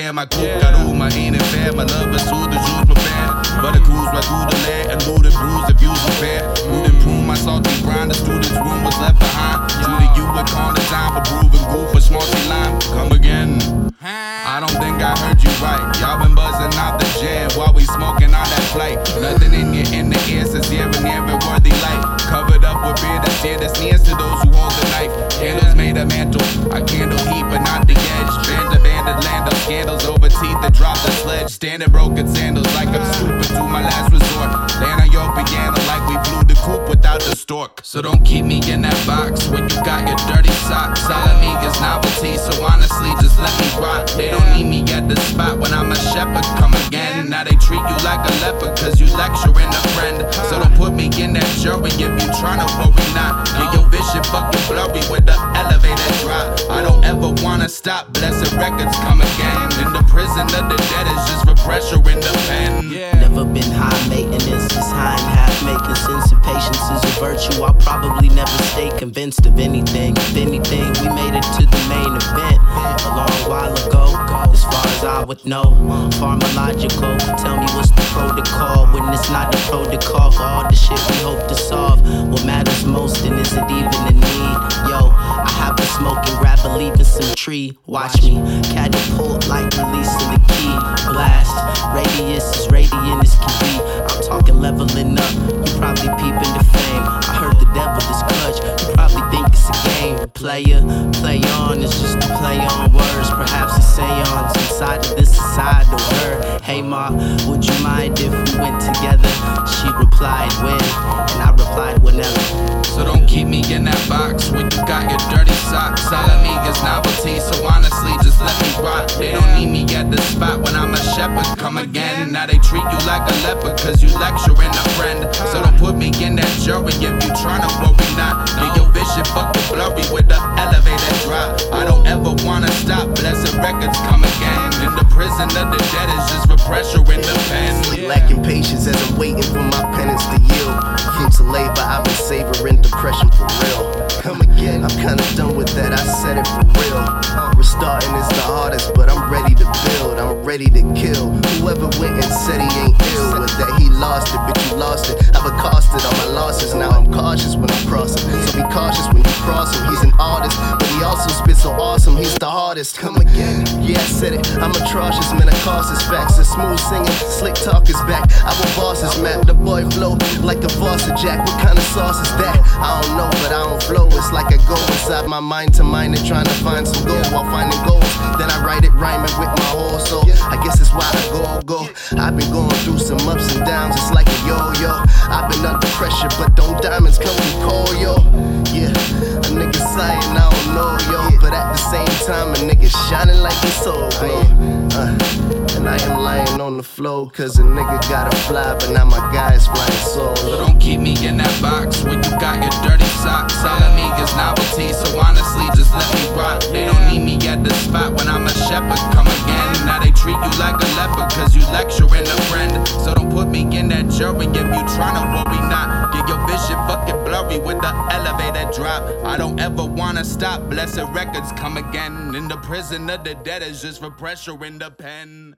cam. My cool my ain't in fair. My love is who the Jews prepared. But the cruise right through the land and looted bruise if you prepare. Who'd improve my salty grind? The student's room was left behind. True to you, a corner time for proving goof for smarty line. Come again. I don't think I heard you right. Y'all been buzzing out the jam while we smoking on that flight. Nothing in your in the ear says every never worthy light. Covered up with beer that's dear that's near scandals over teeth that drop the sledge. Standing broken sandals like I'm stupid to my last resort. Land on your piano like we flew the coop without the stork. So don't keep me in that box when you got your dirty socks. All I is novelty, so honestly, just let me rock. They don't need me at the spot when I'm a shepherd. Come again. Now they treat you like a leper, cause you lecturing a friend. So don't put me in that jury if you tryna worry not. Get your vision fucking blurry with the elevator drop. I don't ever wanna stop. Blessed records come again. The prison of the dead is just for pressure in the pen. Never been high maintenance, it's high and half making sense. If patience is a virtue, I'll probably never stay convinced of anything. If anything, we made it to the main event a long while ago. As far as I would know, pharmacological. Tell me what's the protocol when it's not the protocol for all the shit we hope to solve. What matters most and isn't even a need. Yo, I have a smoking, leaf in some tree. Watch me catapult like releasing the key. Blast, radius as radiant as can be. I'm talking leveling up. You probably peeping the fame. I heard the devil is clutch. You probably think it's a game. Player, play on. It's just a play on words. Perhaps a seance inside of this societal her. Hey ma, would you mind if we went together? She replied when, and I replied whenever. So don't keep me in that box when you got your dirty socks. I the spot when I'm a shepherd. Come again, now they treat you like a leper, cause you lecturing a friend. So don't put me in that jury if you tryna worry not. Get your vision fucking blurry with the elevator drop. I don't ever wanna stop, blessed records come again. In the prison of the dead is just for I'm kinda done with that, I said it for real. Restarting is the hardest, but I'm ready to build, I'm ready to kill. Whoever went and said he ain't ill with that, he lost it, but you lost it. I've accosted all my losses, now I'm cautious when I'm crossing. So be cautious when you cross him. He's an artist, but he also spits so awesome, he's the. Come again, yeah, I said it. I'm atrocious, man, I cautious facts. A smooth singing, slick talk is back. I will boss his map, the boy flow like the Foster Jack. What kind of sauce is that? I don't know, but I don't flow. It's like I go inside my mind to mind and trying to find some gold while finding goals. Then I write it rhyming with my whole soul. I guess it's why I go, go. I've been going through some ups and downs, it's like a yo yo. I've been under pressure, but don't diamonds come from cold, yo. Yeah, a nigga saying But at the same time, a nigga shining like his soul glow. Uh, and I am lying on the floor, cause a nigga gotta fly, but now my guy is flying So solo. don't keep me in that box when you got your cause you lecturing a friend. So don't put me in that jury if you tryna worry not. Get your vision fucking blurry with the elevator drop. I don't ever wanna stop. Blessed records come again. In the prison of the dead is just for pressure in the pen.